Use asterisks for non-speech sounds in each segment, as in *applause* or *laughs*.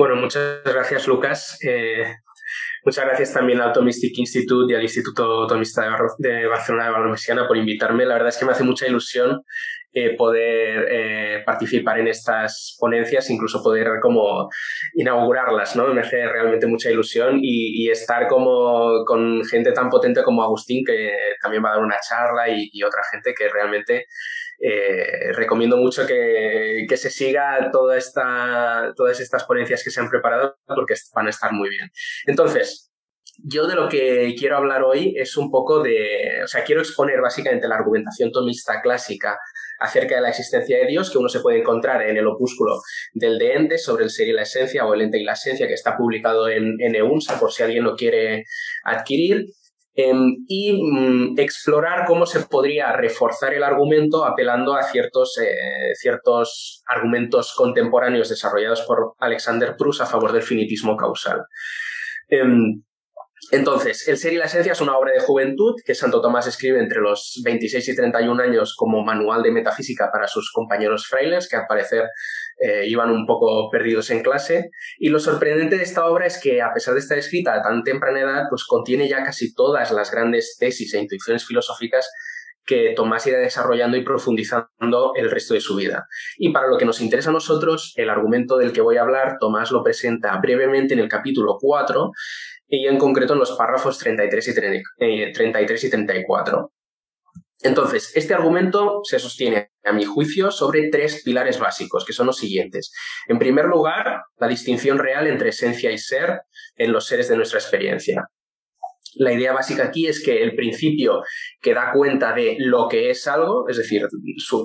Bueno, muchas gracias, Lucas. Eh, muchas gracias también al Tomistic Institute y al Instituto Tomista de, Barcelona de Valenciana por invitarme. La verdad es que me hace mucha ilusión eh, poder eh, participar en estas ponencias, incluso poder como inaugurarlas, ¿no? Me hace realmente mucha ilusión y, estar como con gente tan potente como Agustín, que también va a dar una charla y, y otra gente que realmente eh, recomiendo mucho que, se siga toda esta, todas estas ponencias que se han preparado porque van a estar muy bien. Entonces, yo de lo que quiero hablar hoy es un poco de, o sea, quiero exponer básicamente la argumentación tomista clásica acerca de la existencia de Dios que uno se puede encontrar en el opúsculo del de ente sobre el ser y la esencia o el ente y la esencia que está publicado en, en EUNSA por si alguien lo quiere adquirir. Em, y mm, explorar cómo se podría reforzar el argumento apelando a ciertos, eh, ciertos argumentos contemporáneos desarrollados por Alexander Proust a favor del finitismo causal. Em, entonces, El ser y la esencia es una obra de juventud que Santo Tomás escribe entre los 26 y 31 años como manual de metafísica para sus compañeros frailes, que al parecer eh, iban un poco perdidos en clase. Y lo sorprendente de esta obra es que, a pesar de estar escrita a tan temprana edad, pues contiene ya casi todas las grandes tesis e intuiciones filosóficas que Tomás irá desarrollando y profundizando el resto de su vida. Y para lo que nos interesa a nosotros, el argumento del que voy a hablar, Tomás lo presenta brevemente en el capítulo 4 y en concreto en los párrafos 33 y, 33 y 34. Entonces, este argumento se sostiene, a mi juicio, sobre tres pilares básicos, que son los siguientes. En primer lugar, la distinción real entre esencia y ser en los seres de nuestra experiencia. La idea básica aquí es que el principio que da cuenta de lo que es algo, es decir,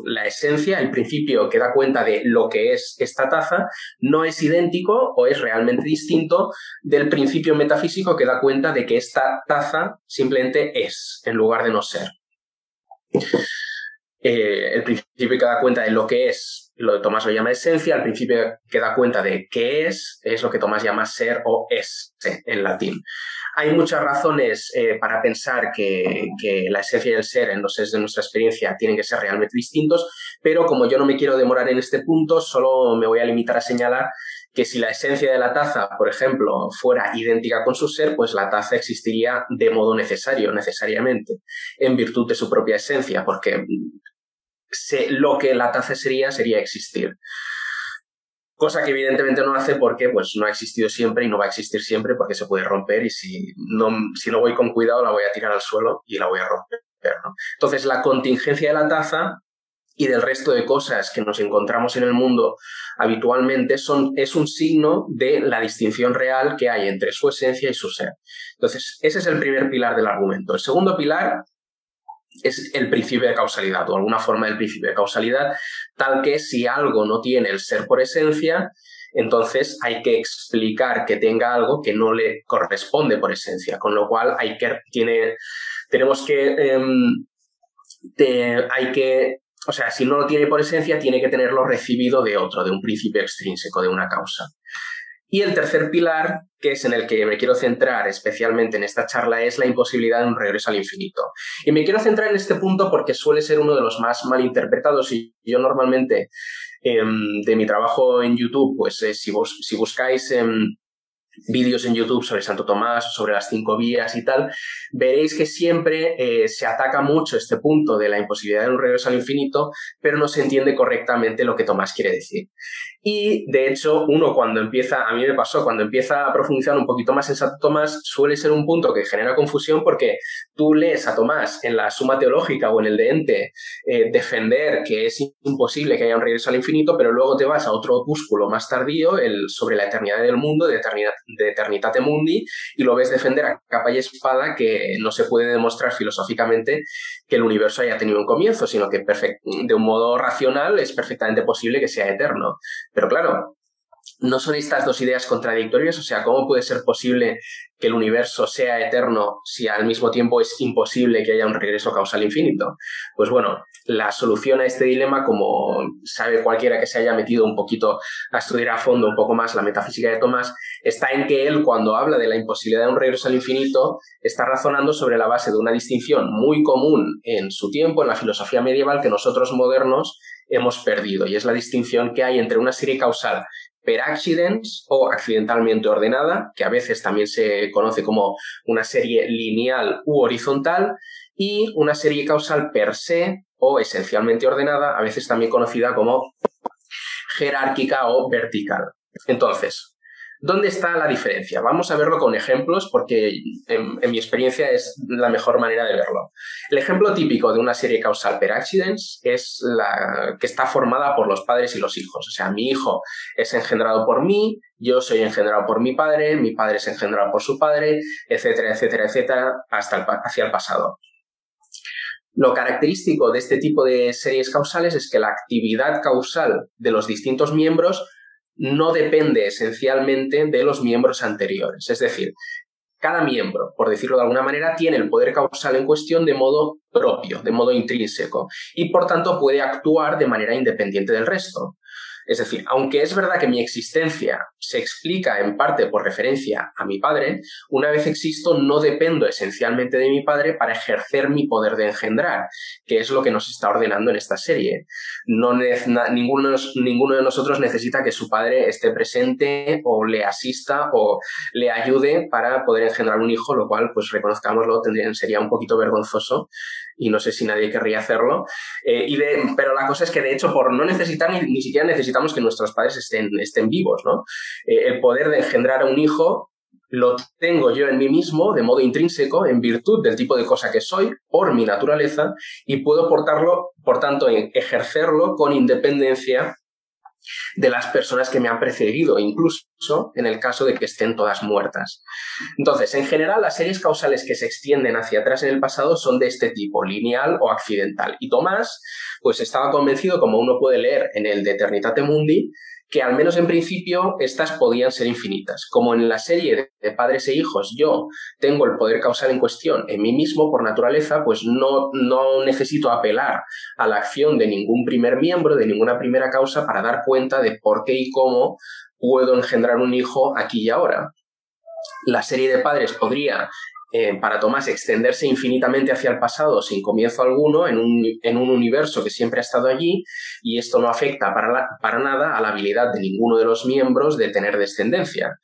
la esencia, el principio que da cuenta de lo que es esta taza, no es idéntico o es realmente distinto del principio metafísico que da cuenta de que esta taza simplemente es, en lugar de no ser. Eh, el principio que da cuenta de lo que es, lo de Tomás lo llama esencia, el principio que da cuenta de qué es, es lo que Tomás llama ser o es en latín. Hay muchas razones eh, para pensar que, la esencia y el ser en los seres de nuestra experiencia tienen que ser realmente distintos, pero como yo no me quiero demorar en este punto, solo me voy a limitar a señalar que si la esencia de la taza, por ejemplo, fuera idéntica con su ser, pues la taza existiría de modo necesario, necesariamente, en virtud de su propia esencia, porque lo que la taza sería sería existir cosa que evidentemente no hace porque pues, no ha existido siempre y no va a existir siempre porque se puede romper y si no, si no voy con cuidado la voy a tirar al suelo y la voy a romper. Entonces la contingencia de la taza y del resto de cosas que nos encontramos en el mundo habitualmente son, es un signo de la distinción real que hay entre su esencia y su ser. Entonces, ese es el primer pilar del argumento. El segundo pilar es el principio de causalidad o alguna forma del principio de causalidad, tal que si algo no tiene el ser por esencia, entonces hay que explicar que tenga algo que no le corresponde por esencia, con lo cual hay que, tiene, tenemos que, em, hay que, o sea, si no lo tiene por esencia, tiene que tenerlo recibido de otro, de un principio extrínseco, de una causa. Y el tercer pilar, que es en el que me quiero centrar especialmente en esta charla, es la imposibilidad de un regreso al infinito. Y me quiero centrar en este punto porque suele ser uno de los más malinterpretados y yo normalmente em, de mi trabajo en YouTube, pues eh, si, si, buscáis... en vídeos en YouTube sobre Santo Tomás, sobre las cinco vías y tal, veréis que siempre eh, se ataca mucho este punto de la imposibilidad de un regreso al infinito, pero no se entiende correctamente lo que Tomás quiere decir. Y de hecho, uno cuando empieza, a mí me pasó, cuando empieza a profundizar un poquito más en Santo Tomás, suele ser un punto que genera confusión porque tú lees a Tomás en la Suma Teológica o en el de Ente eh, defender que es imposible que haya un regreso al infinito, pero luego te vas a otro opúsculo más tardío, el sobre la eternidad del mundo, de eternidad de Eternitate Mundi y lo ves defender a capa y espada que no se puede demostrar filosóficamente que el universo haya tenido un comienzo, sino que de un modo racional es perfectamente posible que sea eterno. Pero claro, no son estas dos ideas contradictorias, o sea, ¿cómo puede ser posible que el universo sea eterno si al mismo tiempo es imposible que haya un regreso causal infinito? Pues bueno, la solución a este dilema, como sabe cualquiera que se haya metido un poquito a estudiar a fondo un poco más la metafísica de Tomás, está en que él cuando habla de la imposibilidad de un regreso al infinito, está razonando sobre la base de una distinción muy común en su tiempo, en la filosofía medieval, que nosotros modernos hemos perdido, y es la distinción que hay entre una serie causal per accidens o accidentalmente ordenada, que a veces también se conoce como una serie lineal u horizontal, y una serie causal per se o esencialmente ordenada, a veces también conocida como jerárquica o vertical. Entonces, ¿Dónde está la diferencia? Vamos a verlo con ejemplos porque en, mi experiencia es la mejor manera de verlo. El ejemplo típico de una serie causal per accidents es la que está formada por los padres y los hijos. O sea, mi hijo es engendrado por mí, yo soy engendrado por mi padre, mi padre es engendrado por su padre, etcétera, etcétera, etcétera, hasta hacia el pasado. Lo característico de este tipo de series causales es que la actividad causal de los distintos miembros no depende esencialmente de los miembros anteriores. Es decir, cada miembro, por decirlo de alguna manera, tiene el poder causal en cuestión de modo propio, de modo intrínseco, y por tanto puede actuar de manera independiente del resto. Es decir, aunque es verdad que mi existencia se explica en parte por referencia a mi padre, una vez existo no dependo esencialmente de mi padre para ejercer mi poder de engendrar, que es lo que nos está ordenando en esta serie. No ninguno, de nosotros necesita que su padre esté presente o le asista o le ayude para poder engendrar un hijo, lo cual, pues reconozcámoslo, tendría, sería un poquito vergonzoso y no sé si nadie querría hacerlo. Eh, y pero la cosa es que, de hecho, por no necesitar, ni, siquiera necesitamos que nuestros padres estén, estén vivos, ¿no? Eh, el poder de engendrar a un hijo lo tengo yo en mí mismo de modo intrínseco, en virtud del tipo de cosa que soy, por mi naturaleza, y puedo portarlo, por tanto, ejercerlo con independencia de las personas que me han precedido, incluso en el caso de que estén todas muertas. Entonces, en general, las series causales que se extienden hacia atrás en el pasado son de este tipo, lineal o accidental. Y Tomás, pues estaba convencido, como uno puede leer en el de Eternitate Mundi, que al menos en principio estas podían ser infinitas. Como en la serie de padres e hijos yo tengo el poder causal en cuestión en mí mismo por naturaleza, pues no, no necesito apelar a la acción de ningún primer miembro, de ninguna primera causa para dar cuenta de por qué y cómo puedo engendrar un hijo aquí y ahora. La serie de padres podría eh, para Tomás extenderse infinitamente hacia el pasado sin comienzo alguno en un, en un, universo que siempre ha estado allí y esto no afecta para, para nada a la habilidad de ninguno de los miembros de tener descendencia.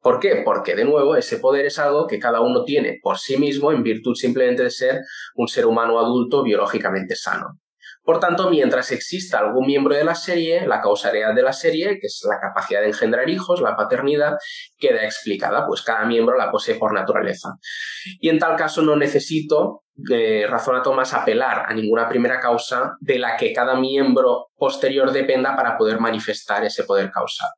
¿Por qué? Porque, de nuevo, ese poder es algo que cada uno tiene por sí mismo en virtud simplemente de ser un ser humano adulto biológicamente sano. Por tanto, mientras exista algún miembro de la serie, la causalidad de la serie, que es la capacidad de engendrar hijos, la paternidad, queda explicada, pues cada miembro la posee por naturaleza. Y en tal caso no necesito, eh, razón a Tomás, apelar a ninguna primera causa de la que cada miembro posterior dependa para poder manifestar ese poder causal.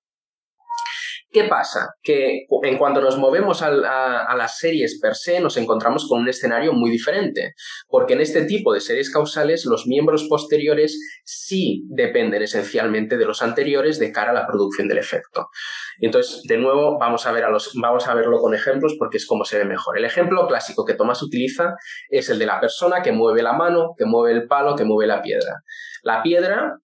¿Qué pasa? Que en cuanto nos movemos a, las series per se, nos encontramos con un escenario muy diferente, porque en este tipo de series causales los miembros posteriores sí dependen esencialmente de los anteriores de cara a la producción del efecto. Entonces, de nuevo, vamos a, ver a los, vamos a verlo con ejemplos porque es como se ve mejor. El ejemplo clásico que Tomás utiliza es el de la persona que mueve la mano, que mueve el palo, que mueve la piedra. La piedra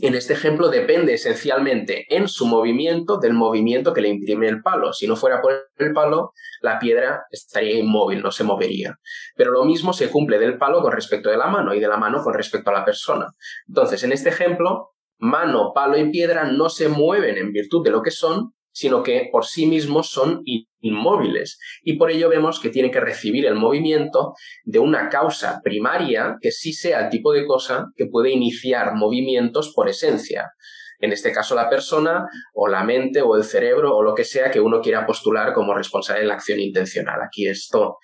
en este ejemplo depende esencialmente en su movimiento del movimiento que le imprime el palo. Si no fuera por el palo, la piedra estaría inmóvil, no se movería. Pero lo mismo se cumple del palo con respecto de la mano y de la mano con respecto a la persona. Entonces, en este ejemplo, mano, palo y piedra no se mueven en virtud de lo que son, sino que por sí mismos son inmóviles. Y por ello vemos que tiene que recibir el movimiento de una causa primaria que sí sea el tipo de cosa que puede iniciar movimientos por esencia. En este caso la persona o la mente o el cerebro o lo que sea que uno quiera postular como responsable de la acción intencional. Aquí esto,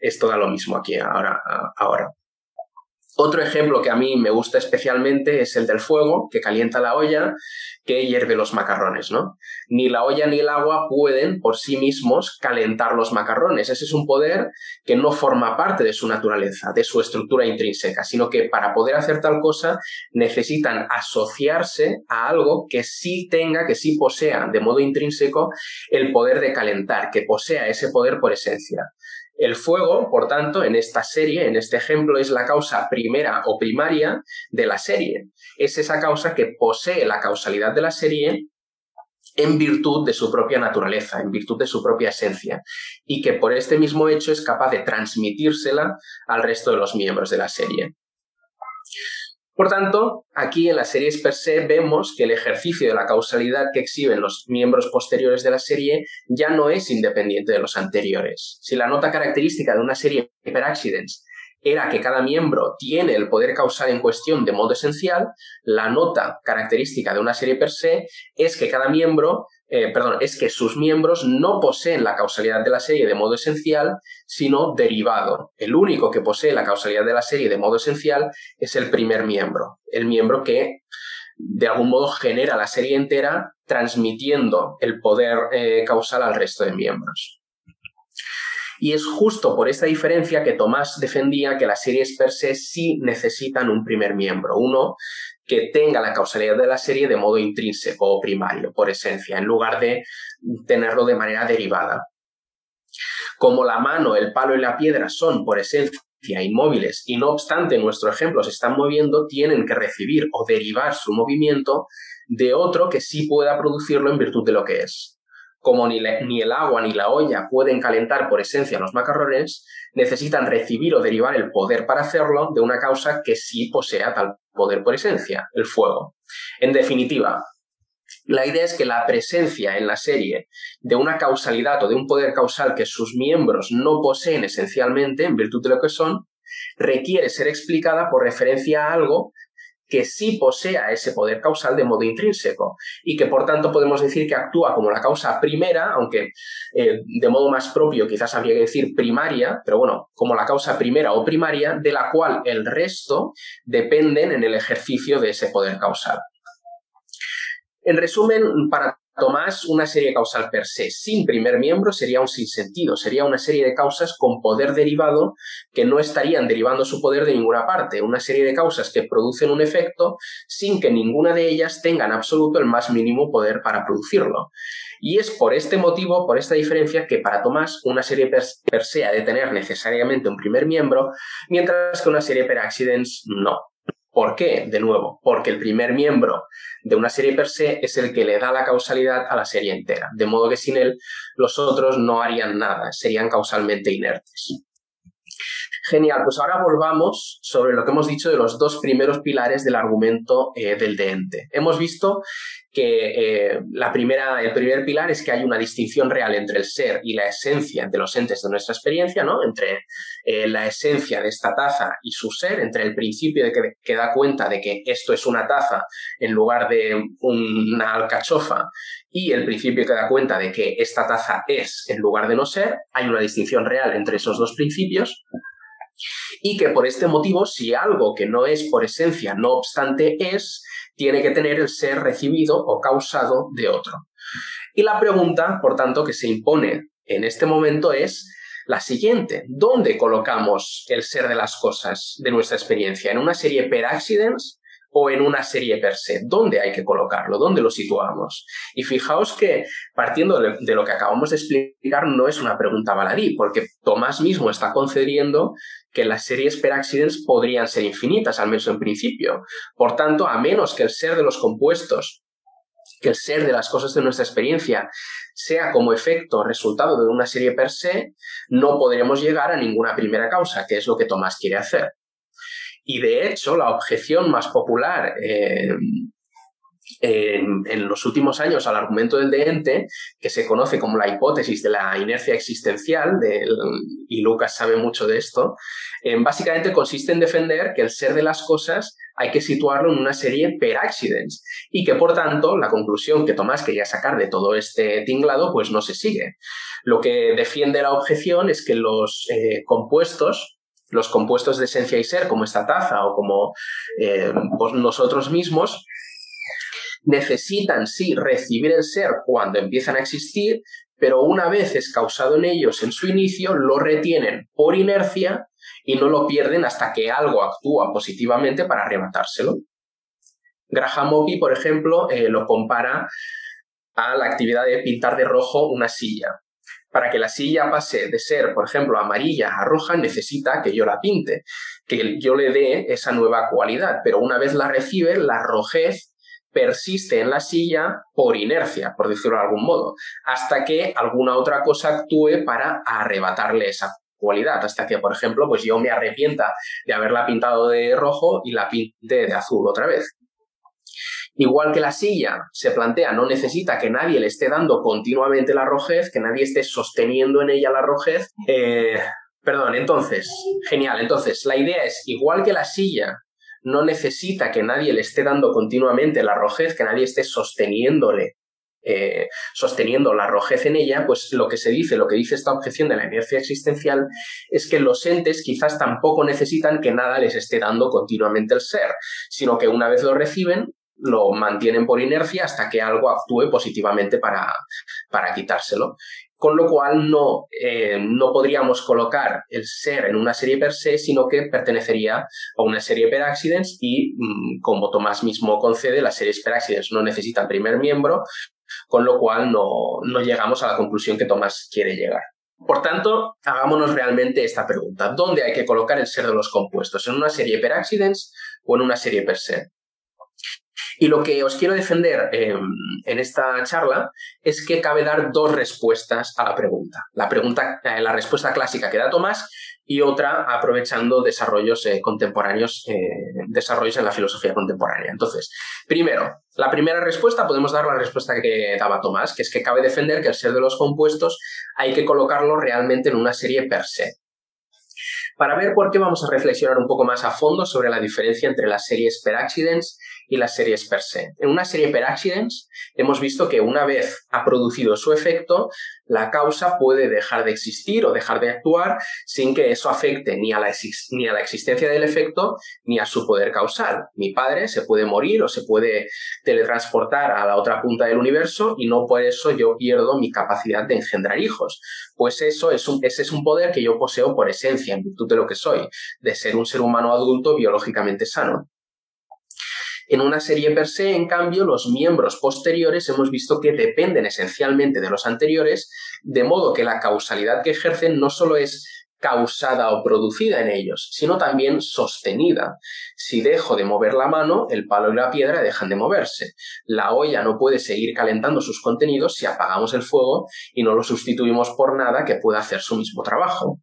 esto da lo mismo aquí ahora. ahora. Otro ejemplo que a mí me gusta especialmente es el del fuego, que calienta la olla, que hierve los macarrones, ¿no? Ni la olla ni el agua pueden por sí mismos calentar los macarrones. Ese es un poder que no forma parte de su naturaleza, de su estructura intrínseca, sino que para poder hacer tal cosa necesitan asociarse a algo que sí tenga, que sí posea de modo intrínseco el poder de calentar, que posea ese poder por esencia. El fuego, por tanto, en esta serie, en este ejemplo, es la causa primera o primaria de la serie. Es esa causa que posee la causalidad de la serie en virtud de su propia naturaleza, en virtud de su propia esencia, y que por este mismo hecho es capaz de transmitírsela al resto de los miembros de la serie. Por tanto, aquí en las series per se vemos que el ejercicio de la causalidad que exhiben los miembros posteriores de la serie ya no es independiente de los anteriores. Si la nota característica de una serie per accidents era que cada miembro tiene el poder causal en cuestión de modo esencial, la nota característica de una serie per se es que cada miembro eh, perdón, es que sus miembros no poseen la causalidad de la serie de modo esencial, sino derivado. El único que posee la causalidad de la serie de modo esencial es el primer miembro, el miembro que de algún modo genera la serie entera transmitiendo el poder eh, causal al resto de miembros. Y es justo por esta diferencia que Tomás defendía que las series per se sí necesitan un primer miembro, uno que tenga la causalidad de la serie de modo intrínseco o primario, por esencia, en lugar de tenerlo de manera derivada. Como la mano, el palo y la piedra son, por esencia, inmóviles y no obstante en nuestro ejemplo se están moviendo, tienen que recibir o derivar su movimiento de otro que sí pueda producirlo en virtud de lo que es como ni, el agua ni la olla pueden calentar por esencia los macarrones, necesitan recibir o derivar el poder para hacerlo de una causa que sí posea tal poder por esencia, el fuego. En definitiva, la idea es que la presencia en la serie de una causalidad o de un poder causal que sus miembros no poseen esencialmente en virtud de lo que son, requiere ser explicada por referencia a algo que sí posea ese poder causal de modo intrínseco y que por tanto podemos decir que actúa como la causa primera, aunque eh, de modo más propio quizás habría que decir primaria, pero bueno, como la causa primera o primaria, de la cual el resto dependen en el ejercicio de ese poder causal. En resumen, para Tomás, una serie causal per se sin primer miembro sería un sinsentido, sería una serie de causas con poder derivado que no estarían derivando su poder de ninguna parte, una serie de causas que producen un efecto sin que ninguna de ellas tenga en absoluto el más mínimo poder para producirlo. Y es por este motivo, por esta diferencia, que para Tomás una serie per, se ha de tener necesariamente un primer miembro, mientras que una serie per accidents no. ¿Por qué? De nuevo, porque el primer miembro de una serie per se es el que le da la causalidad a la serie entera, de modo que sin él los otros no harían nada, serían causalmente inertes. Genial, pues ahora volvamos sobre lo que hemos dicho de los dos primeros pilares del argumento eh, del deente. Hemos visto que eh, la primera, el primer pilar es que hay una distinción real entre el ser y la esencia de los entes de nuestra experiencia, ¿no? Entre eh, la esencia de esta taza y su ser, entre el principio de que, da cuenta de que esto es una taza en lugar de una alcachofa y el principio que da cuenta de que esta taza es en lugar de no ser, hay una distinción real entre esos dos principios y que por este motivo, si algo que no es por esencia, no obstante es, tiene que tener el ser recibido o causado de otro. Y la pregunta, por tanto, que se impone en este momento es la siguiente. ¿Dónde colocamos el ser de las cosas de nuestra experiencia? ¿En una serie per accidents o en una serie per se? ¿Dónde hay que colocarlo? ¿Dónde lo situamos? Y fijaos que partiendo de lo que acabamos de explicar no es una pregunta baladí, porque Tomás mismo está concediendo que las series per accidents podrían ser infinitas, al menos en principio. Por tanto, a menos que el ser de los compuestos que el ser de las cosas de nuestra experiencia sea como efecto resultado de una serie per se, no podremos llegar a ninguna primera causa, que es lo que Tomás quiere hacer. Y de hecho, la objeción más popular eh, en, los últimos años al argumento del deente, que se conoce como la hipótesis de la inercia existencial, y Lucas sabe mucho de esto, eh, básicamente consiste en defender que el ser de las cosas hay que situarlo en una serie per accidents y que por tanto la conclusión que Tomás quería sacar de todo este tinglado pues no se sigue. Lo que defiende la objeción es que los eh, compuestos los compuestos de esencia y ser, como esta taza o como eh, nosotros mismos, necesitan sí recibir el ser cuando empiezan a existir, pero una vez es causado en ellos en su inicio, lo retienen por inercia y no lo pierden hasta que algo actúa positivamente para arrebatárselo. Graham Oppy, por ejemplo, eh, lo compara a la actividad de pintar de rojo una silla para que la silla pase de ser, por ejemplo, amarilla a roja, necesita que yo la pinte, que yo le dé esa nueva cualidad, pero una vez la recibe, la rojez persiste en la silla por inercia, por decirlo de algún modo, hasta que alguna otra cosa actúe para arrebatarle esa casualidad, hasta que, por ejemplo, pues yo me arrepienta de haberla pintado de rojo y la pinte de azul otra vez. Igual que la silla se plantea, no necesita que nadie le esté dando continuamente la rojez, que nadie esté sosteniendo en ella la rojez. Eh, perdón, entonces, genial. Entonces, la idea es, igual que la silla no necesita que nadie le esté dando continuamente la rojez, que nadie esté sosteniéndole eh, sosteniendo la rojez en ella, pues lo que se dice, lo que dice esta objeción de la inercia existencial, es que los entes quizás tampoco necesitan que nada les esté dando continuamente el ser, sino que una vez lo reciben, lo mantienen por inercia hasta que algo actúe positivamente para, para quitárselo. Con lo cual no, eh, no podríamos colocar el ser en una serie per se, sino que pertenecería a una serie per accidents y, mm, como Tomás mismo concede, las series per accidents no necesitan primer miembro, con lo cual no, no llegamos a la conclusión que Tomás quiere llegar. Por tanto, hagámonos realmente esta pregunta. ¿Dónde hay que colocar el ser de los compuestos? ¿En una serie per accidents o en una serie per se? Y lo que os quiero defender em, en esta charla es que cabe dar dos respuestas a la pregunta. La, pregunta, eh, la respuesta clásica que da Tomás y otra aprovechando desarrollos eh, contemporáneos, eh, desarrollos en la filosofía contemporánea. Entonces, primero, la primera respuesta podemos dar la respuesta que daba Tomás, que es que cabe defender que el ser de los compuestos hay que colocarlo realmente en una serie per se. Para ver por qué vamos a reflexionar un poco más a fondo sobre la diferencia entre las series per accidents y las series per se. En una serie per accidents hemos visto que una vez ha producido su efecto, la causa puede dejar de existir o dejar de actuar sin que eso afecte ni a la, ni a la existencia del efecto ni a su poder causal. Mi padre se puede morir o se puede teletransportar a la otra punta del universo y no por eso yo pierdo mi capacidad de engendrar hijos. Pues eso es es un poder que yo poseo por esencia, en virtud de lo que soy, de ser un ser humano adulto biológicamente sano. En una serie per se, en cambio, los miembros posteriores hemos visto que dependen esencialmente de los anteriores, de modo que la causalidad que ejercen no solo es causada o producida en ellos, sino también sostenida. Si dejo de mover la mano, el palo y la piedra dejan de moverse. La olla no puede seguir calentando sus contenidos si apagamos el fuego y no lo sustituimos por nada que pueda hacer su mismo trabajo.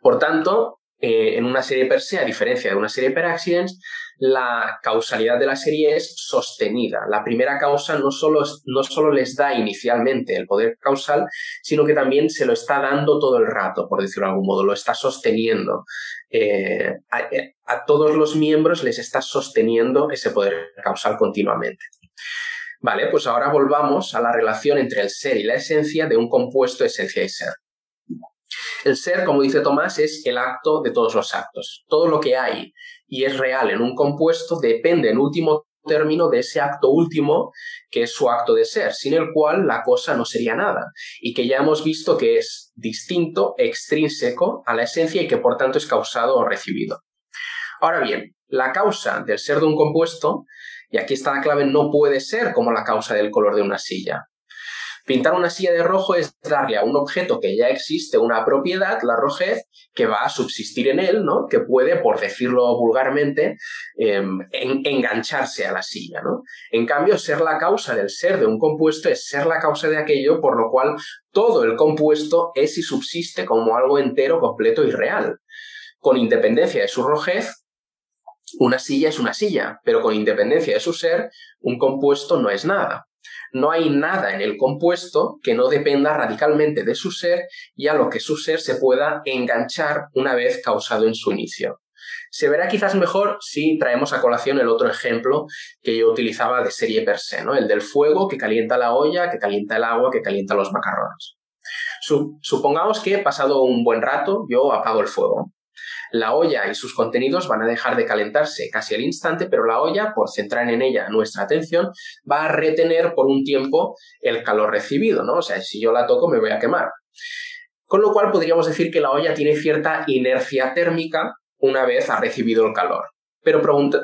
Por tanto, eh, en una serie per se, a diferencia de una serie per accidents, la causalidad de la serie es sostenida. La primera causa no solo, no solo les da inicialmente el poder causal, sino que también se lo está dando todo el rato, por decirlo de algún modo, lo está sosteniendo. Eh, a, todos los miembros les está sosteniendo ese poder causal continuamente. Vale, pues ahora volvamos a la relación entre el ser y la esencia de un compuesto esencia y ser. El ser, como dice Tomás, es el acto de todos los actos. Todo lo que hay y es real en un compuesto depende en último término de ese acto último que es su acto de ser, sin el cual la cosa no sería nada y que ya hemos visto que es distinto, extrínseco a la esencia y que por tanto es causado o recibido. Ahora bien, la causa del ser de un compuesto, y aquí está la clave, no puede ser como la causa del color de una silla. Pintar una silla de rojo es darle a un objeto que ya existe una propiedad, la rojez, que va a subsistir en él, ¿no? Que puede, por decirlo vulgarmente, em, engancharse a la silla, ¿no? En cambio, ser la causa del ser de un compuesto es ser la causa de aquello, por lo cual todo el compuesto es y subsiste como algo entero, completo y real. Con independencia de su rojez, una silla es una silla, pero con independencia de su ser, un compuesto no es nada. No hay nada en el compuesto que no dependa radicalmente de su ser y a lo que su ser se pueda enganchar una vez causado en su inicio. Se verá quizás mejor si traemos a colación el otro ejemplo que yo utilizaba de serie per se, ¿no? el del fuego que calienta la olla, que calienta el agua, que calienta los macarrones. Supongamos que pasado un buen rato yo apago el fuego. La olla y sus contenidos van a dejar de calentarse casi al instante, pero la olla, por centrar en ella nuestra atención, va a retener por un tiempo el calor recibido, ¿no? O sea, si yo la toco me voy a quemar. Con lo cual podríamos decir que la olla tiene cierta inercia térmica una vez ha recibido el calor. Pero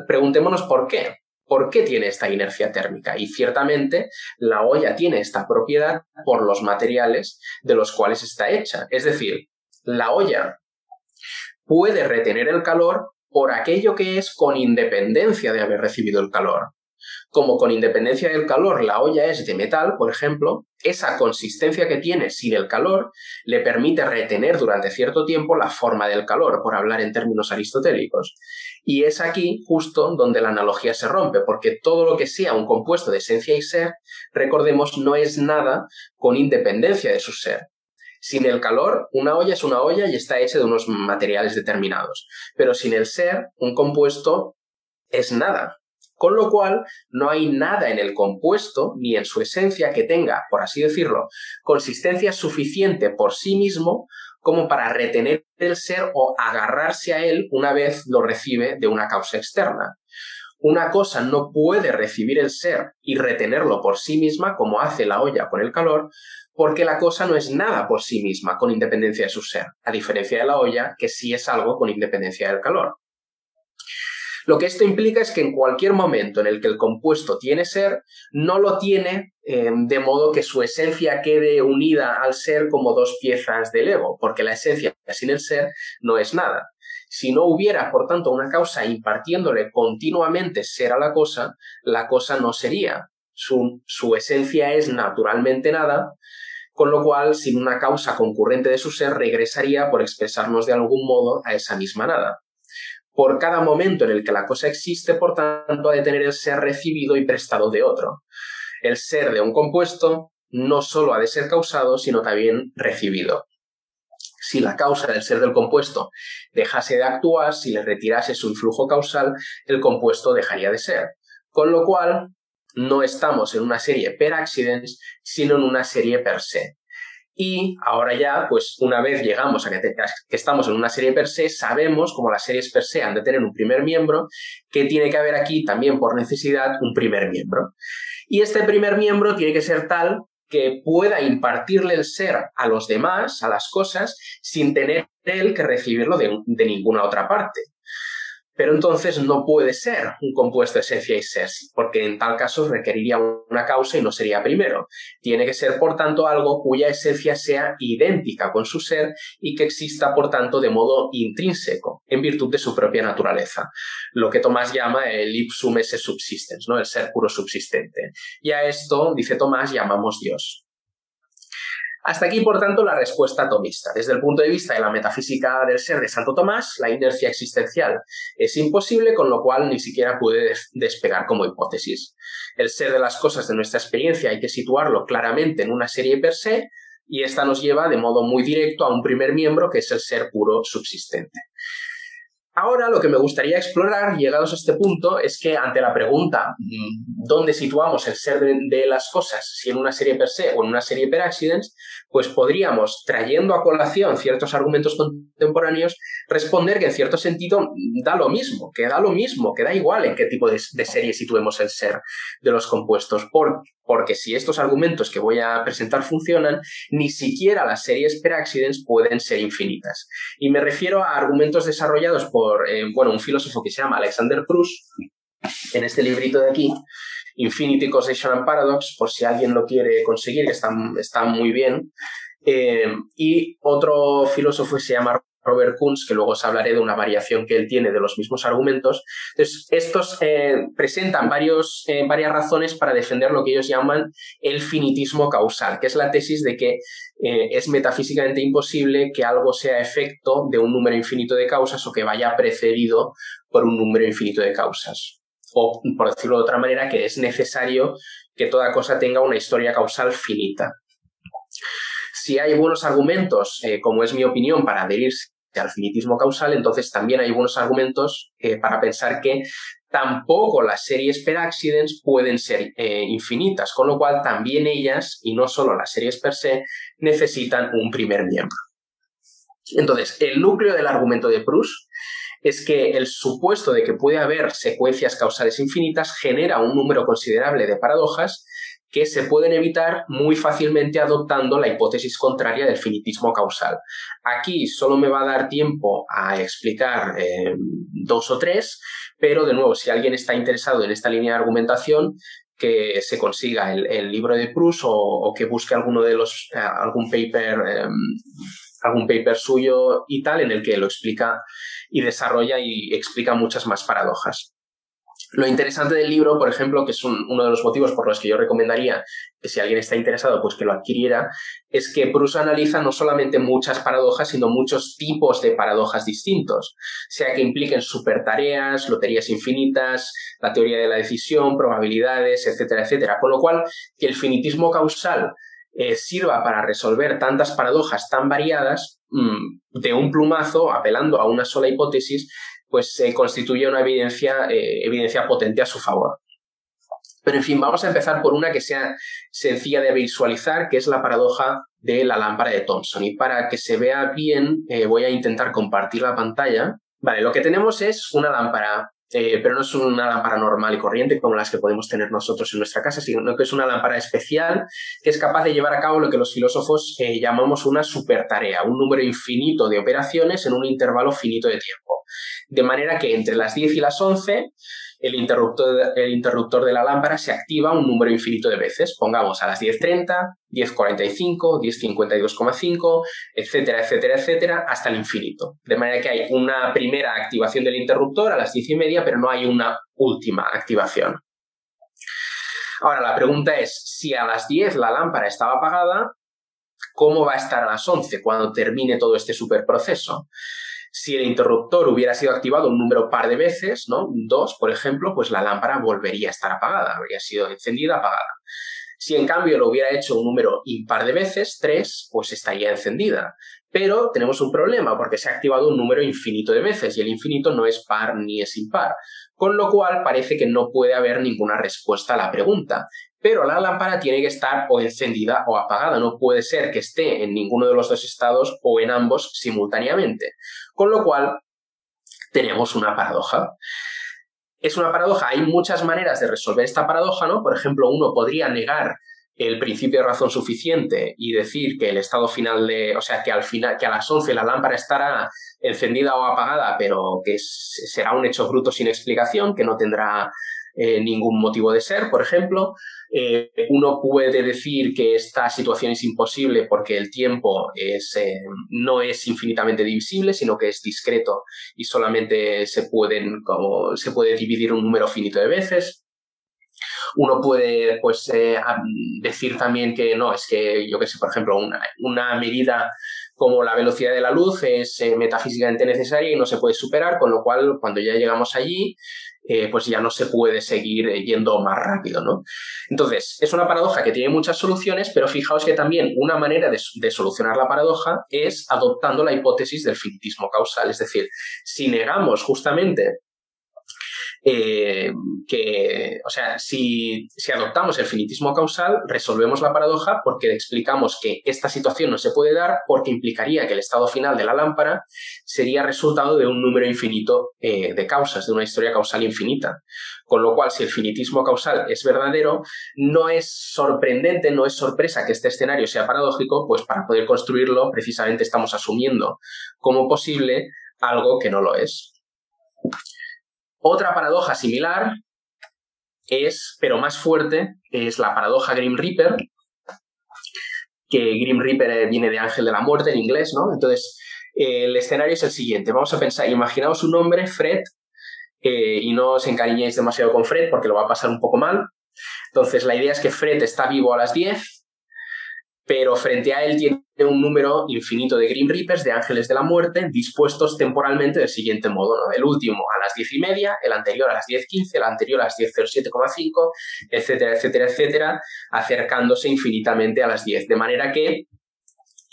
preguntémonos por qué. ¿Por qué tiene esta inercia térmica? Y ciertamente la olla tiene esta propiedad por los materiales de los cuales está hecha. Es decir, la olla puede retener el calor por aquello que es con independencia de haber recibido el calor. como con independencia del calor la olla es de metal, por ejemplo, esa consistencia que tiene sin el calor le permite retener durante cierto tiempo la forma del calor, por hablar en términos aristotélicos. Y es aquí justo donde la analogía se rompe, porque todo lo que sea un compuesto de esencia y ser, recordemos, no es nada con independencia de su ser. Sin el calor, una olla es una olla y está hecha de unos materiales determinados. Pero sin el ser, un compuesto es nada. Con lo cual, no hay nada en el compuesto ni en su esencia que tenga, por así decirlo, consistencia suficiente por sí mismo como para retener el ser o agarrarse a él una vez lo recibe de una causa externa. Una cosa no puede recibir el ser y retenerlo por sí misma como hace la olla con el calor, porque la cosa no es nada por sí misma con independencia de su ser, a diferencia de la olla que sí es algo con independencia del calor. Lo que esto implica es que en cualquier momento en el que el compuesto tiene ser, no lo tiene eh, de modo que su esencia quede unida al ser como dos piezas del ego, porque la esencia sin el ser no es nada. Si no hubiera, por tanto, una causa impartiéndole continuamente ser a la cosa, la cosa no sería. Su, esencia es naturalmente nada, con lo cual, sin una causa concurrente de su ser, regresaría por expresarnos de algún modo a esa misma nada por cada momento en el que la cosa existe, por tanto, ha de tener el ser recibido y prestado de otro. El ser de un compuesto no solo ha de ser causado, sino también recibido. Si la causa del ser del compuesto dejase de actuar, si le retirase su influjo causal, el compuesto dejaría de ser. Con lo cual, no estamos en una serie per accidens, sino en una serie per se. Y ahora ya, pues una vez llegamos a que, estamos en una serie per se, sabemos, como las series per se han de tener un primer miembro, que tiene que haber aquí también por necesidad un primer miembro. Y este primer miembro tiene que ser tal que pueda impartirle el ser a los demás, a las cosas, sin tener él que recibirlo de ninguna otra parte. Pero entonces no puede ser un compuesto esencia y ser, porque en tal caso requeriría una causa y no sería primero. Tiene que ser, por tanto, algo cuya esencia sea idéntica con su ser y que exista, por tanto, de modo intrínseco, en virtud de su propia naturaleza. Lo que Tomás llama el ipsum esse subsistens, ¿no? el ser puro subsistente. Y a esto, dice Tomás, llamamos Dios. Hasta aquí, por tanto, la respuesta atomista. Desde el punto de vista de la metafísica del ser de Santo Tomás, la inercia existencial es imposible, con lo cual ni siquiera puede despegar como hipótesis. El ser de las cosas de nuestra experiencia hay que situarlo claramente en una serie per se, y esta nos lleva de modo muy directo a un primer miembro que es el ser puro subsistente. Ahora lo que me gustaría explorar, llegados a este punto, es que ante la pregunta mm, ¿dónde situamos el ser de, las cosas, si en una serie per se o en una serie per accidents? Pues podríamos, trayendo a colación ciertos argumentos contemporáneos, responder que en cierto sentido mm, da lo mismo, que da lo mismo, que da igual en qué tipo de, serie situemos el ser de los compuestos, porque si estos argumentos que voy a presentar funcionan, ni siquiera las series per accidents pueden ser infinitas. Y me refiero a argumentos desarrollados por eh, bueno, un filósofo que se llama Alexander Cruz, en este librito de aquí, Infinity Causation and Paradox, por si alguien lo quiere conseguir, que está, muy bien. Eh, y otro filósofo que se llama Robert Kunz, que luego os hablaré de una variación que él tiene de los mismos argumentos. Entonces, estos eh, presentan varios, eh, varias razones para defender lo que ellos llaman el finitismo causal, que es la tesis de que eh, es metafísicamente imposible que algo sea efecto de un número infinito de causas o que vaya precedido por un número infinito de causas. O, por decirlo de otra manera, que es necesario que toda cosa tenga una historia causal finita. Si hay buenos argumentos, como es mi opinión, para adherirse al finitismo causal, entonces también hay buenos argumentos eh, para pensar que tampoco las series per accidents pueden ser eh, infinitas, con lo cual también ellas, y no solo las series per se, necesitan un primer miembro. Entonces, el núcleo del argumento de Proust es que el supuesto de que puede haber secuencias causales infinitas genera un número considerable de paradojas que se pueden evitar muy fácilmente adoptando la hipótesis contraria del finitismo causal. Aquí solo me va a dar tiempo a explicar eh, dos o tres, pero de nuevo, si alguien está interesado en esta línea de argumentación, que se consiga el, libro de Proust o, que busque alguno de los, eh, algún paper, em, algún paper suyo y tal, en el que lo explica y desarrolla y explica muchas más paradojas. Lo interesante del libro, por ejemplo, que es uno de los motivos por los que yo recomendaría que si alguien está interesado, pues que lo adquiriera, es que Bruce analiza no solamente muchas paradojas, sino muchos tipos de paradojas distintos, sea que impliquen supertareas, loterías infinitas, la teoría de la decisión, probabilidades, etcétera, etcétera. Con lo cual, que el finitismo causal eh, sirva para resolver tantas paradojas tan variadas mm, de un plumazo, apelando a una sola hipótesis, pues se constituye una evidencia, eh, evidencia potente a su favor. Pero en fin, vamos a empezar por una que sea sencilla de visualizar, que es la paradoja de la lámpara de Thomson. Y para que se vea bien, eh, voy a intentar compartir la pantalla. Vale, lo que tenemos es una lámpara, eh, pero no es una lámpara normal y corriente como las que podemos tener nosotros en nuestra casa, sino que es una lámpara especial que es capaz de llevar a cabo lo que los filósofos llamamos una supertarea, un número infinito de operaciones en un intervalo finito de tiempo. De manera que entre las 10 y las 11 el interruptor, el interruptor de la lámpara se activa un número infinito de veces. Pongamos a las 10.30, 10.45, 10.52,5, etcétera, etcétera, etcétera, hasta el infinito. De manera que hay una primera activación del interruptor a las 10 y media, pero no hay una última activación. Ahora, la pregunta es, si a las 10 la lámpara estaba apagada, ¿cómo va a estar a las 11 cuando termine todo este superproceso? Si el interruptor hubiera sido activado un número par de veces, ¿no? Dos, por ejemplo, pues la lámpara volvería a estar apagada, habría sido encendida, apagada. Si en cambio lo hubiera hecho un número impar de veces, tres, pues estaría encendida. Pero tenemos un problema porque se ha activado un número infinito de veces y el infinito no es par ni es impar. Con lo cual parece que no puede haber ninguna respuesta a la pregunta pero la lámpara tiene que estar o encendida o apagada. No puede ser que esté en ninguno de los dos estados o en ambos simultáneamente. Con lo cual, tenemos una paradoja. Es una paradoja, hay muchas maneras de resolver esta paradoja, ¿no? Por ejemplo, uno podría negar el principio de razón suficiente y decir que el estado final de, o sea, que al final, que a las 11 la lámpara estará encendida o apagada, pero que será un hecho bruto sin explicación, que no tendrá eh, ningún motivo de ser, por ejemplo. Eh, uno puede decir que esta situación es imposible porque el tiempo es, eh, no es infinitamente divisible, sino que es discreto y solamente se, pueden, como, se puede dividir un número finito de veces. Uno puede pues, decir también que no, es que, yo que sé, por ejemplo, una, medida como la velocidad de la luz es metafísicamente necesaria y no se puede superar, con lo cual cuando ya llegamos allí, eh, pues ya no se puede seguir eh, yendo más rápido, ¿no? Entonces, es una paradoja que tiene muchas soluciones, pero fijaos que también una manera de, de solucionar la paradoja es adoptando la hipótesis del finitismo causal, es decir, si negamos justamente eh, que, o sea, si, adoptamos el finitismo causal, resolvemos la paradoja porque explicamos que esta situación no se puede dar porque implicaría que el estado final de la lámpara sería resultado de un número infinito eh, de causas, de una historia causal infinita. Con lo cual, si el finitismo causal es verdadero, no es sorprendente, no es sorpresa que este escenario sea paradójico, pues para poder construirlo precisamente estamos asumiendo como posible algo que no lo es. Otra paradoja similar es, pero más fuerte, es la paradoja Grim Reaper, que Grim Reaper viene de ángel de la muerte en inglés, ¿no? Entonces, el escenario es el siguiente. Vamos a pensar, imaginaos un hombre, Fred, eh, y no os encariñéis demasiado con Fred porque lo va a pasar un poco mal. Entonces, la idea es que Fred está vivo a las 10 pero frente a él tiene un número infinito de Grim Reapers, de ángeles de la muerte, dispuestos temporalmente del siguiente modo. ¿no? El último a las diez y media, el anterior a las 10.15, el anterior a las 10.07,5, etcétera, etcétera, etcétera, acercándose infinitamente a las 10. De manera que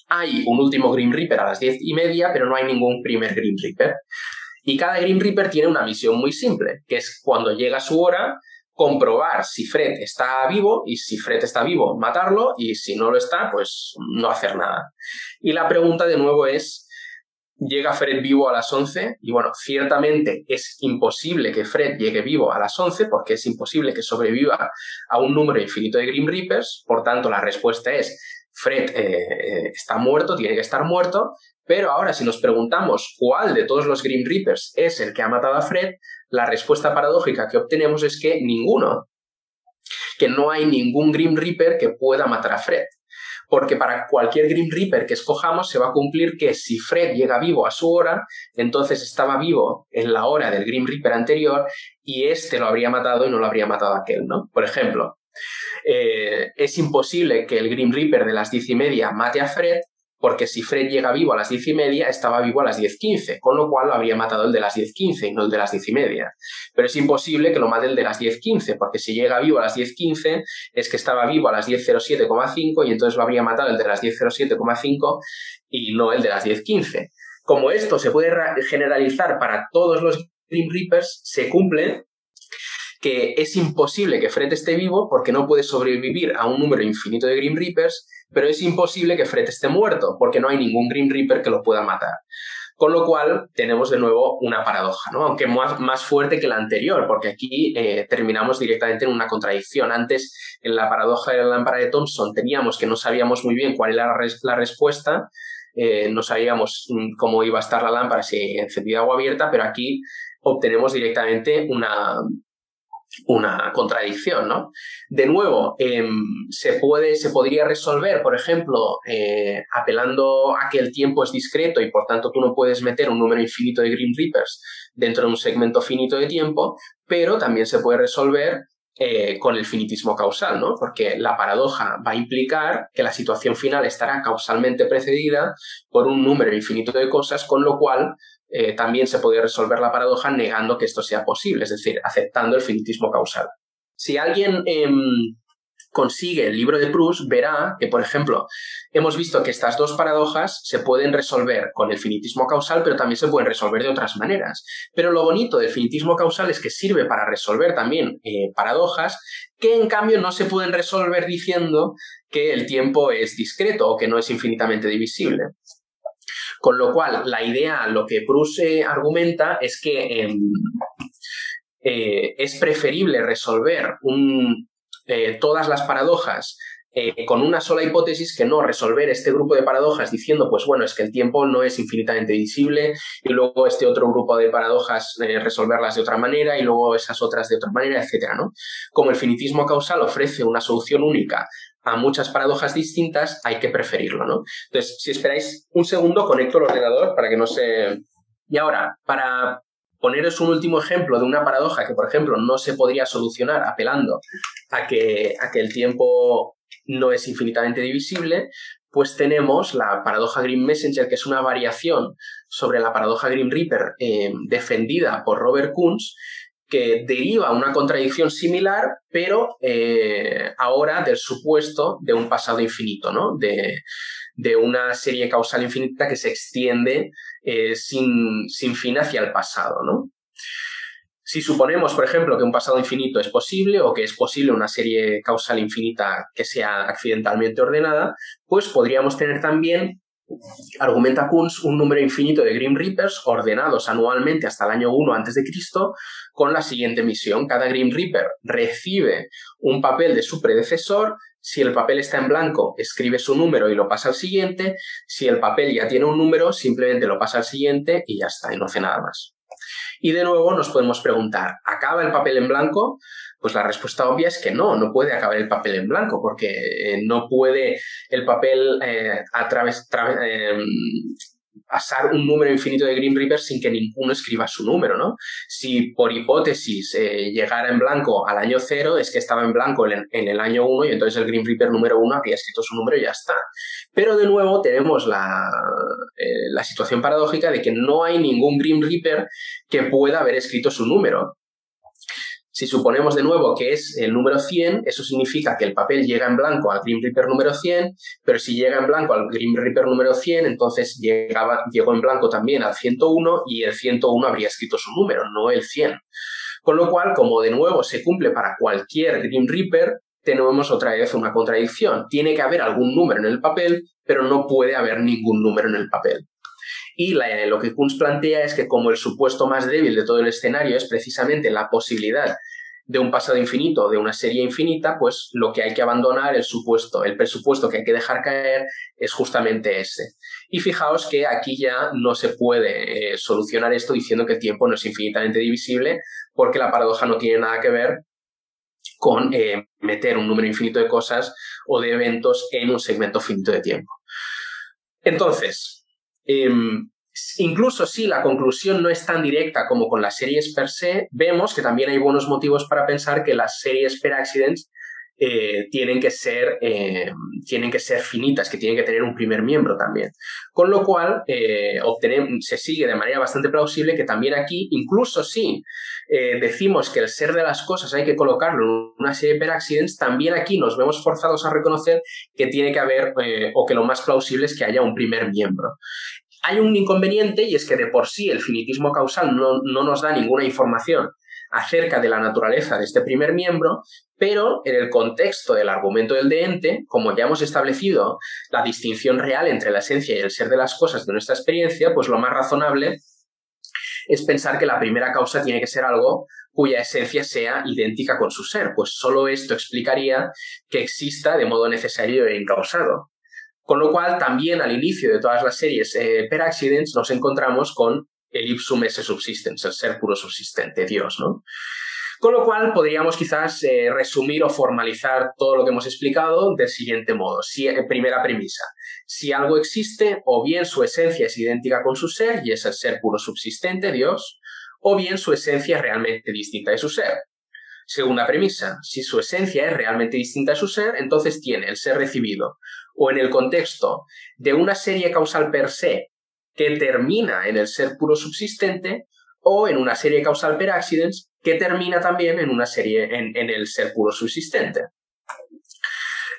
hay un último Grim Reaper a las diez y media, pero no hay ningún primer Grim Reaper. Y cada Grim Reaper tiene una misión muy simple, que es cuando llega su hora, comprobar si Fred está vivo y si Fred está vivo, matarlo y si no lo está, pues no hacer nada. Y la pregunta de nuevo es, ¿llega Fred vivo a las 11? Y bueno, ciertamente es imposible que Fred llegue vivo a las 11 porque es imposible que sobreviva a un número infinito de Grim Reapers, por tanto la respuesta es, Fred eh, eh, está muerto, tiene que estar muerto, pero ahora si nos preguntamos cuál de todos los Grim Reapers es el que ha matado a Fred, la respuesta paradójica que obtenemos es que ninguno, que no hay ningún Grim Reaper que pueda matar a Fred. porque para cualquier Grim Reaper que escojamos se va a cumplir que si Fred llega vivo a su hora, entonces estaba vivo en la hora del Grim Reaper anterior y este lo habría matado y no lo habría matado aquel, ¿no? Por ejemplo, eh, es imposible que el Grim Reaper de las diez y media mate a Fred, porque si Fred llega vivo a las diez y media, estaba vivo a las diez quince, con lo cual lo habría matado el de las diez quince y no el de las diez y media. Pero es imposible que lo mate el de las diez quince, porque si llega vivo a las diez quince, es que estaba vivo a las diez cero siete cinco y entonces lo habría matado el de las diez cero siete cinco y no el de las diez quince. Como esto se puede generalizar para todos los Grim Reapers, se cumple que es imposible que Fred esté vivo porque no puede sobrevivir a un número infinito de Grim Reapers, pero es imposible que Fred esté muerto porque no hay ningún Grim Reaper que lo pueda matar. Con lo cual tenemos de nuevo una paradoja, ¿no? aunque más, más fuerte que la anterior, porque aquí eh, terminamos directamente en una contradicción. Antes, en la paradoja de la lámpara de Thomson, teníamos que no sabíamos muy bien cuál era la, respuesta, eh, no sabíamos mm, cómo iba a estar la lámpara si encendida o abierta, pero aquí obtenemos directamente una, una contradicción, ¿no? De nuevo, em, se, puede, se podría resolver, por ejemplo, eh, apelando a que el tiempo es discreto y por tanto tú no puedes meter un número infinito de Green Reapers dentro de un segmento finito de tiempo, pero también se puede resolver eh, con el finitismo causal, ¿no? Porque la paradoja va a implicar que la situación final estará causalmente precedida por un número infinito de cosas, con lo cual eh, también se puede resolver la paradoja negando que esto sea posible, es decir, aceptando el finitismo causal. Si alguien em, consigue el libro de Proust, verá que, por ejemplo, hemos visto que estas dos paradojas se pueden resolver con el finitismo causal, pero también se pueden resolver de otras maneras. Pero lo bonito del finitismo causal es que sirve para resolver también eh, paradojas que en cambio no se pueden resolver diciendo que el tiempo es discreto o que no es infinitamente divisible. Con lo cual, la idea, lo que Proust argumenta es que em, eh, es preferible resolver eh, todas las paradojas eh, con una sola hipótesis que no resolver este grupo de paradojas diciendo, pues bueno, es que el tiempo no es infinitamente visible y luego este otro grupo de paradojas resolverlas de otra manera y luego esas otras de otra manera, etcétera, ¿no? Como el finitismo causal ofrece una solución única a muchas paradojas distintas, hay que preferirlo, ¿no? Entonces, si esperáis un segundo, conecto el ordenador para que no se... Y ahora, para poneros un último ejemplo de una paradoja que, por ejemplo, no se podría solucionar apelando a que, a que el tiempo no es infinitamente divisible, pues tenemos la paradoja Green Messenger, que es una variación sobre la paradoja Green Reaper eh, defendida por Robert Kunz, que deriva una contradicción similar, pero eh, ahora del supuesto de un pasado infinito, ¿no? De, una serie causal infinita que se extiende eh, sin, sin, fin hacia el pasado, ¿no? Si suponemos, por ejemplo, que un pasado infinito es posible o que es posible una serie causal infinita que sea accidentalmente ordenada, pues podríamos tener también Argumenta Kunz un número infinito de Grim Reapers ordenados anualmente hasta el año 1 a.C. con la siguiente misión. Cada Grim Reaper recibe un papel de su predecesor. Si el papel está en blanco, escribe su número y lo pasa al siguiente. Si el papel ya tiene un número, simplemente lo pasa al siguiente y ya está, y no hace nada más. Y de nuevo nos podemos preguntar, ¿acaba el papel en blanco? Pues la respuesta obvia es que no, no puede acabar el papel en blanco, porque eh, no puede el papel eh, a través, em, pasar un número infinito de Green Reaper sin que ninguno escriba su número, ¿no? Si por hipótesis eh, llegara en blanco al año cero, es que estaba en blanco en, el año uno y entonces el Green Reaper número uno había escrito su número y ya está. Pero de nuevo tenemos la, la situación paradójica de que no hay ningún Green Reaper que pueda haber escrito su número. Si suponemos de nuevo que es el número 100, eso significa que el papel llega en blanco al Grim Reaper número 100, pero si llega en blanco al Grim Reaper número 100, entonces llegaba, llegó en blanco también al 101 y el 101 habría escrito su número, no el 100. Con lo cual, como de nuevo se cumple para cualquier Grim Reaper, tenemos otra vez una contradicción. Tiene que haber algún número en el papel, pero no puede haber ningún número en el papel. Y lo que Kunz plantea es que como el supuesto más débil de todo el escenario es precisamente la posibilidad de un pasado infinito, de una serie infinita, pues lo que hay que abandonar, el supuesto, el presupuesto que hay que dejar caer es justamente ese. Y fijaos que aquí ya no se puede eh, solucionar esto diciendo que el tiempo no es infinitamente divisible, porque la paradoja no tiene nada que ver con eh, meter un número infinito de cosas o de eventos en un segmento finito de tiempo. Entonces, em, incluso si la conclusión no es tan directa como con las series per se, vemos que también hay buenos motivos para pensar que las series per accidents eh, tienen, que ser, eh, tienen que ser finitas, que tienen que tener un primer miembro también. Con lo cual, eh, se sigue de manera bastante plausible que también aquí, incluso si decimos que el ser de las cosas hay que colocarlo en una serie per accidents, también aquí nos vemos forzados a reconocer que tiene que haber, o que lo más plausible es que haya un primer miembro. Hay un inconveniente y es que de por sí el finitismo causal no, no nos da ninguna información acerca de la naturaleza de este primer miembro, pero en el contexto del argumento del deente, como ya hemos establecido la distinción real entre la esencia y el ser de las cosas de nuestra experiencia, pues lo más razonable es pensar que la primera causa tiene que ser algo cuya esencia sea idéntica con su ser, pues solo esto explicaría que exista de modo necesario e incausado. Con lo cual, también al inicio de todas las series eh, per accidents nos encontramos con el ipsum esse subsistens, el ser puro subsistente, Dios, ¿no? Con lo cual podríamos quizás eh, resumir o formalizar todo lo que hemos explicado del siguiente modo. Si, eh, primera premisa, si algo existe, o bien su esencia es idéntica con su ser, y es el ser puro subsistente, Dios, o bien su esencia es realmente distinta de su ser. Segunda premisa, si su esencia es realmente distinta de su ser, entonces tiene el ser recibido o en el contexto de una serie causal per se que termina en el ser puro subsistente o en una serie causal per accidents que termina también en una serie en, el ser puro subsistente.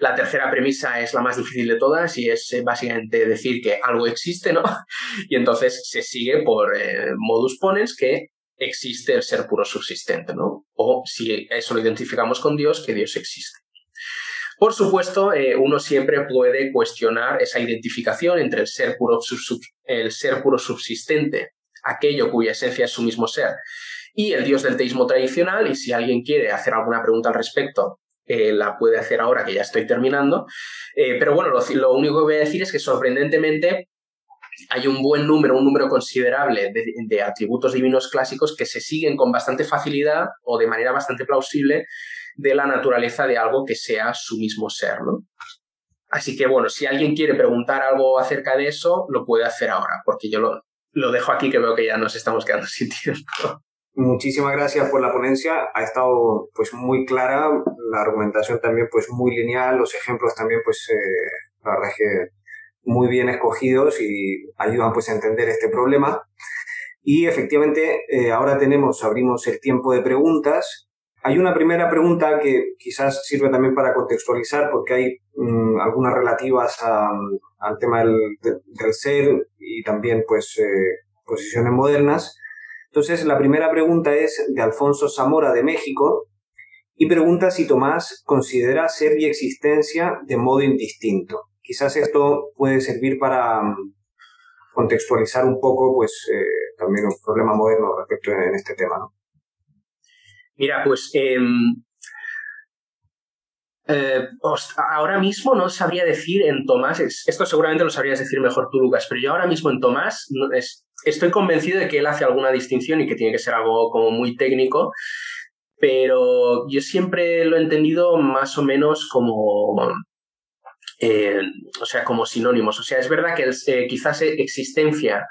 La tercera premisa es la más difícil de todas y es eh, básicamente decir que algo existe, ¿no? *laughs* Y entonces se sigue por eh, modus ponens que existe el ser puro subsistente, ¿no? O si eso lo identificamos con Dios, que Dios existe. Por supuesto, eh, uno siempre puede cuestionar esa identificación entre el ser, puro el ser puro subsistente, aquello cuya esencia es su mismo ser, y el dios del teísmo tradicional, y si alguien quiere hacer alguna pregunta al respecto, eh, la puede hacer ahora que ya estoy terminando. Eh, pero bueno, lo, único que voy a decir es que sorprendentemente hay un buen número, un número considerable de, atributos divinos clásicos que se siguen con bastante facilidad o de manera bastante plausible de la naturaleza de algo que sea su mismo ser, ¿no? Así que bueno, si alguien quiere preguntar algo acerca de eso, lo puede hacer ahora, porque yo lo, lo dejo aquí que veo que ya nos estamos quedando *laughs* sin tiempo. Muchísimas gracias por la ponencia. Ha estado pues muy clara, la argumentación también pues muy lineal, los ejemplos también pues eh, la verdad es que muy bien escogidos y ayudan pues a entender este problema. Y efectivamente eh, ahora tenemos, abrimos el tiempo de preguntas hay una primera pregunta que quizás sirve también para contextualizar porque hay mm, algunas relativas al tema del, ser y también pues eh, posiciones modernas. Entonces la primera pregunta es de Alfonso Zamora de México y pregunta si Tomás considera ser y existencia de modo indistinto. Quizás esto puede servir para mm, contextualizar un poco pues eh, también un problema moderno respecto en este tema. ¿no? Mira, pues em, eh, ahora mismo no sabría decir en Tomás, esto seguramente lo sabrías decir mejor tú, Lucas, pero yo ahora mismo en Tomás estoy convencido de que él hace alguna distinción y que tiene que ser algo como muy técnico, pero yo siempre lo he entendido más o menos como... Eh, o sea, como sinónimos. O sea, es verdad que eh, quizás existencia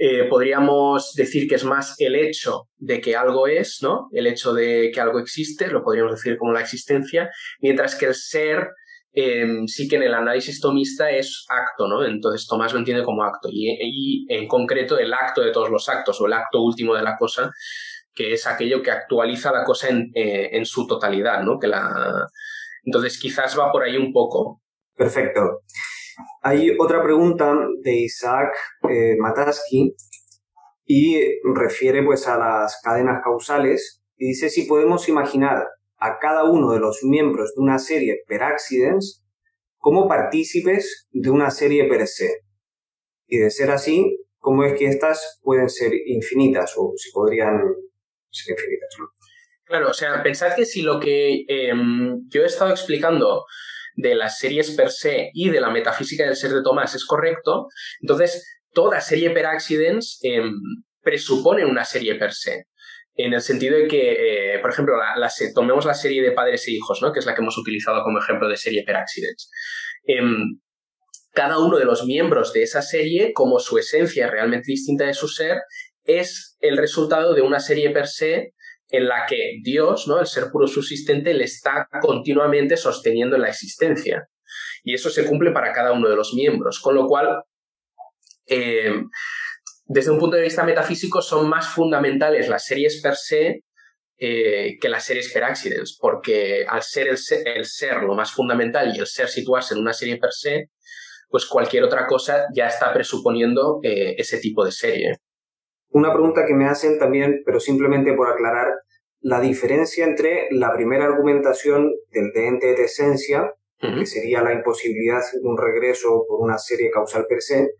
eh, podríamos decir que es más el hecho de que algo es, ¿no? El hecho de que algo existe, lo podríamos decir como la existencia, mientras que el ser em, sí que en el análisis tomista es acto, ¿no? Entonces Tomás lo entiende como acto y, en concreto el acto de todos los actos o el acto último de la cosa, que es aquello que actualiza la cosa en, eh, su totalidad, ¿no? Que la... Entonces quizás va por ahí un poco. Perfecto. Hay otra pregunta de Isaac eh, Mataski y refiere pues a las cadenas causales y dice si podemos imaginar a cada uno de los miembros de una serie per accidents como partícipes de una serie per se. Y de ser así, ¿cómo es que estas pueden ser infinitas o si podrían ser infinitas? Claro, o sea, pensad que si lo que em, yo he estado explicando de las series per se y de la metafísica del ser de Tomás es correcto, entonces toda serie per accidents em, presupone una serie per se. en el sentido de que, eh, por ejemplo, la, tomemos la serie de padres e hijos, ¿no? que es la que hemos utilizado como ejemplo de serie per accidents. Em, cada uno de los miembros de esa serie, como su esencia realmente distinta de su ser, es el resultado de una serie per se en la que Dios, ¿no? el ser puro subsistente, le está continuamente sosteniendo en la existencia. Y eso se cumple para cada uno de los miembros. Con lo cual, eh, desde un punto de vista metafísico, son más fundamentales las series per se eh, que las series per accidents, porque al ser el, ser lo más fundamental y el ser situarse en una serie per se, pues cualquier otra cosa ya está presuponiendo eh, ese tipo de serie. Una pregunta que me hacen también, pero simplemente por aclarar, la diferencia entre la primera argumentación del de ente de esencia, que sería la imposibilidad de un regreso por una serie causal per se,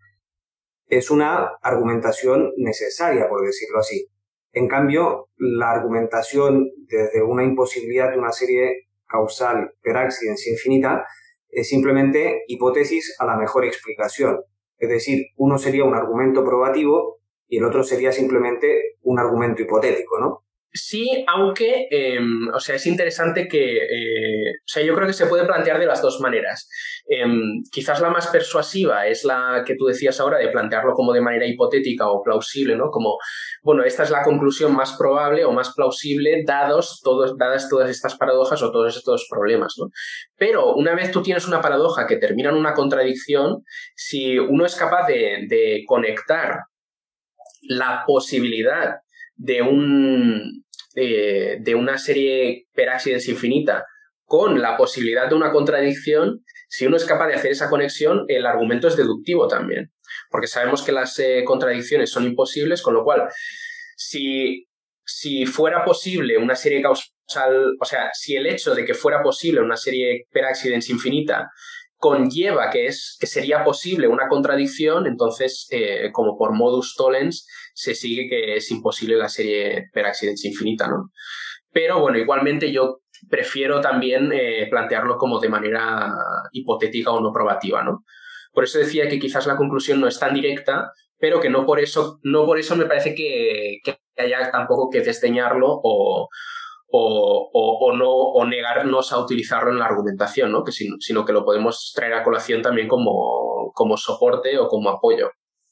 es una argumentación necesaria, por decirlo así. En cambio, la argumentación desde una imposibilidad de una serie causal per accidens infinita es simplemente hipótesis a la mejor explicación. Es decir, uno sería un argumento probativo y el otro sería simplemente un argumento hipotético, ¿no? Sí, aunque, em, o sea, es interesante que, eh, o sea, yo creo que se puede plantear de las dos maneras. Em, quizás la más persuasiva es la que tú decías ahora de plantearlo como de manera hipotética o plausible, ¿no? Como, bueno, esta es la conclusión más probable o más plausible dados todos, dadas todas estas paradojas o todos estos problemas, ¿no? Pero una vez tú tienes una paradoja que termina en una contradicción, si uno es capaz de, de conectar la posibilidad de, un, de una serie per accidens infinita con la posibilidad de una contradicción, si uno es capaz de hacer esa conexión, el argumento es deductivo también, porque sabemos que las eh, contradicciones son imposibles, con lo cual, si, si fuera posible una serie causal, o sea, si el hecho de que fuera posible una serie per accidens infinita conlleva que, es, que sería posible una contradicción, entonces, eh, como por modus tollens, se sigue que es imposible la serie per accidents infinita, ¿no? Pero bueno, igualmente yo prefiero también eh, plantearlo como de manera hipotética o no probativa, ¿no? Por eso decía que quizás la conclusión no es tan directa, pero que no por eso, no por eso me parece que, que haya tampoco que desdeñarlo o, o, o, no, o negarnos a utilizarlo en la argumentación, ¿no? que sino, sino, que lo podemos traer a colación también como, como soporte o como apoyo.